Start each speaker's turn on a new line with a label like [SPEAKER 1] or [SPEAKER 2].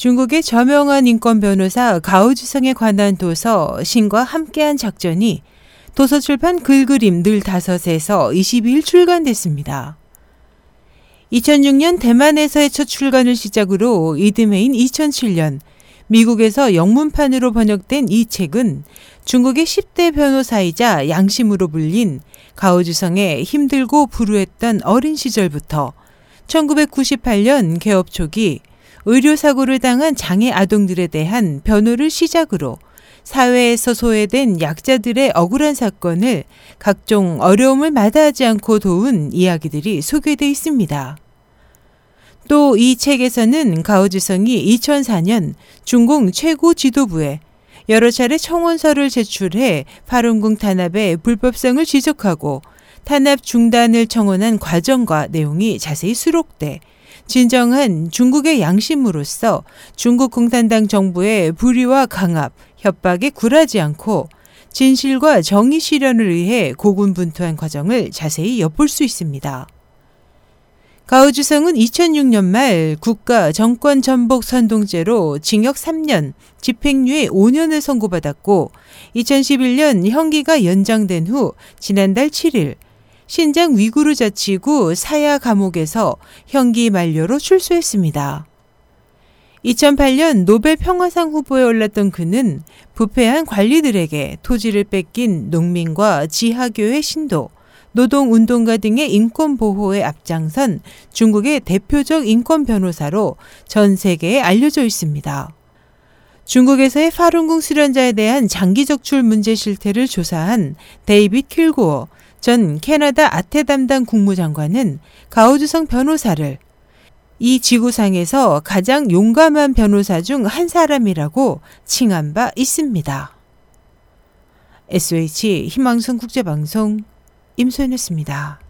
[SPEAKER 1] 중국의 저명한 인권 변호사 가오주성에 관한 도서 신과 함께한 작전이 도서출판 글그림 늘 다섯에서 22일 출간됐습니다. 2006년 대만에서의 첫 출간을 시작으로 이듬해인 2007년 미국에서 영문판으로 번역된 이 책은 중국의 10대 변호사이자 양심으로 불린 가오주성의 힘들고 불우했던 어린 시절부터 1998년 개업 초기 의료사고를 당한 장애 아동들에 대한 변호를 시작으로 사회에서 소외된 약자들의 억울한 사건을 각종 어려움을 마다하지 않고 도운 이야기들이 소개되어 있습니다. 또 이 책에서는 가오주성이 2004년 중공 최고 지도부에 여러 차례 청원서를 제출해 파룬궁 탄압의 불법성을 지적하고 탄압 중단을 청원한 과정과 내용이 자세히 수록돼 진정한 중국의 양심으로서 중국 공산당 정부의 불의와 강압, 협박에 굴하지 않고 진실과 정의 실현을 위해 고군분투한 과정을 자세히 엿볼 수 있습니다. 가오주성은 2006년 말 국가 정권 전복 선동죄로 징역 3년, 집행유예 5년을 선고받았고 2011년 형기가 연장된 후 지난달 7일 신장 위구르 자치구 사야 감옥에서 형기 만료로 출소했습니다. 2008년 노벨 평화상 후보에 올랐던 그는 부패한 관리들에게 토지를 뺏긴 농민과 지하교회 신도, 노동운동가 등의 인권 보호에 앞장선 중국의 대표적 인권 변호사로 전 세계에 알려져 있습니다. 중국에서의 파룬궁 수련자에 대한 장기 적출 문제 실태를 조사한 데이빗 킬고어 전 캐나다 아태 담당 국무장관은 가오주성 변호사를 이 지구상에서 가장 용감한 변호사 중 한 사람이라고 칭한 바 있습니다. SH 희망성 국제방송 임소연이었습니다.